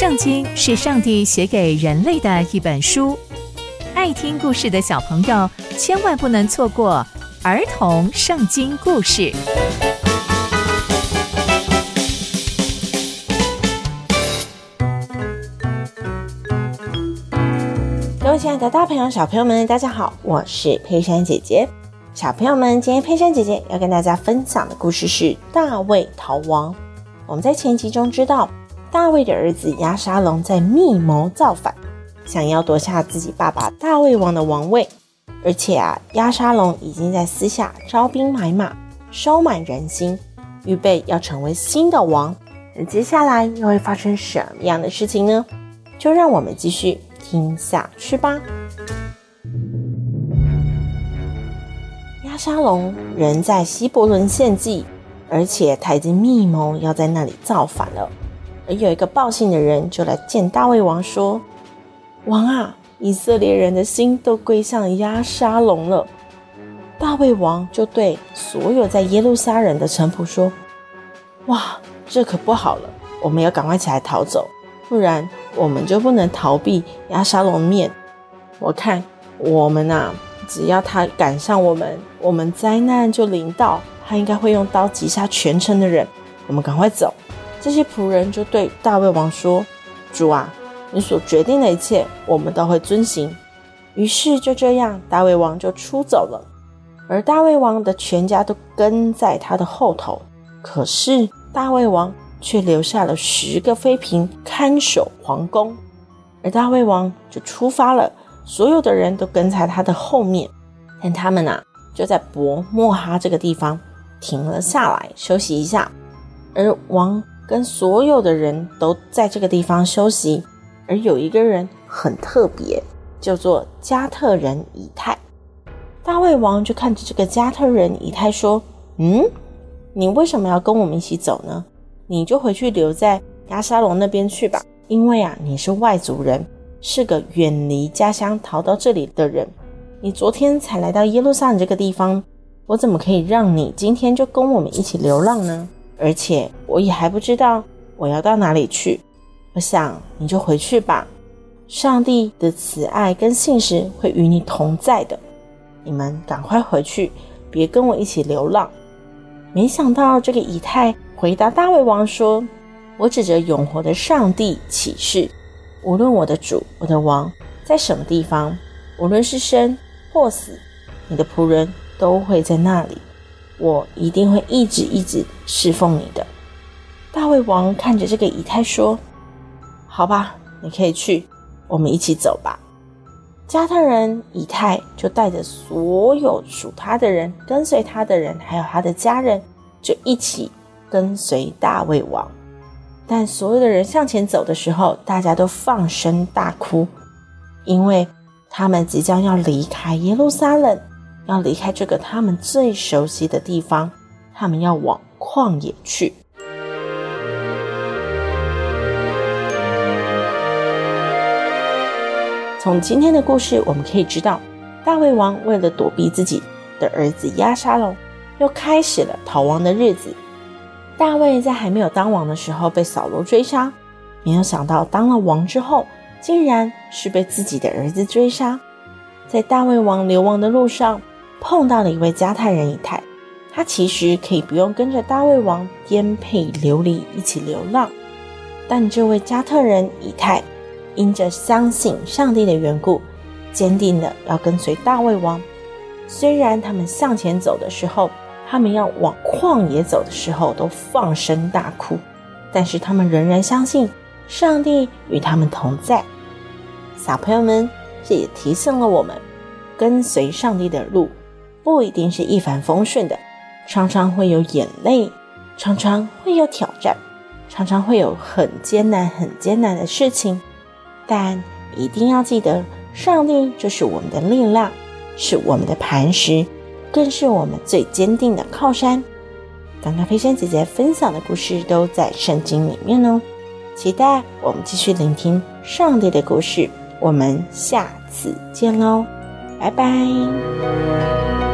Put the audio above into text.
圣经是上帝写给人类的一本书，爱听故事的小朋友千万不能错过儿童圣经故事。各位亲爱的大朋友、小朋友们，大家好，我是佩珊姐姐。小朋友们，今天佩珊姐姐要跟大家分享的故事是大卫逃亡。我们在前集中知道。大卫的儿子亚沙龙在密谋造反，想要夺下自己爸爸大卫王的王位。而且啊，亚沙龙已经在私下招兵买马，收买人心，预备要成为新的王。而接下来又会发生什么样的事情呢？就让我们继续听下去吧。亚沙龙人在希伯仑献祭，而且他已经密谋要在那里造反了。而有一个报信的人就来见大卫王，说：“王啊，以色列人的心都归向押沙龙了。”大卫王就对所有在耶路撒冷的臣仆说：“哇，这可不好了，我们要赶快起来逃走，不然我们就不能逃避押沙龙面。我看我们呐、只要他赶上我们，我们灾难就临到，他应该会用刀击杀全城的人。我们赶快走。”这些仆人就对大卫王说：“主啊，你所决定的一切，我们都会遵行。”于是就这样，大卫王就出走了，而大卫王的全家都跟在他的后头。可是大卫王却留下了十个妃嫔看守皇宫，而大卫王就出发了，所有的人都跟在他的后面。但他们啊，就在伯莫哈这个地方停了下来，休息一下，而王。跟所有的人都在这个地方休息，而有一个人很特别，叫做加特人以太。大卫王就看着这个加特人以太说：“嗯，你为什么要跟我们一起走呢？你就回去留在押沙龙那边去吧，因为啊，你是外族人，是个远离家乡逃到这里的人。你昨天才来到耶路撒冷这个地方，我怎么可以让你今天就跟我们一起流浪呢？”而且我也还不知道我要到哪里去，我想你就回去吧。上帝的慈爱跟信实会与你同在的。你们赶快回去，别跟我一起流浪。没想到这个以太回答大卫王说：“我指着永活的上帝起誓，无论我的主、我的王在什么地方，无论是生或死，你的仆人都会在那里。”我一定会一直一直侍奉你的。大卫王看着这个以太说：“好吧，你可以去，我们一起走吧。”加特人以太就带着所有属他的人、跟随他的人，还有他的家人，就一起跟随大卫王。但所有的人向前走的时候，大家都放声大哭，因为他们即将要离开耶路撒冷。要离开这个他们最熟悉的地方，他们要往旷野去。从今天的故事，我们可以知道，大卫王为了躲避自己的儿子押沙龙，又开始了逃亡的日子。大卫在还没有当王的时候被扫罗追杀，没有想到当了王之后，竟然是被自己的儿子追杀。在大卫王流亡的路上，碰到了一位加特人以太，他其实可以不用跟着大卫王颠沛流离一起流浪，但这位加特人以太因着相信上帝的缘故，坚定的要跟随大卫王。虽然他们向前走的时候，他们要往旷野走的时候都放声大哭，但是他们仍然相信上帝与他们同在。小朋友们，这也提醒了我们，跟随上帝的路。不一定是一帆风顺的，常常会有眼泪，常常会有挑战，常常会有很艰难、很艰难的事情。但一定要记得，上帝就是我们的力量，是我们的磐石，更是我们最坚定的靠山。刚刚佩珊姐姐分享的故事都在圣经里面哦，期待我们继续聆听上帝的故事。我们下次见喽，拜拜。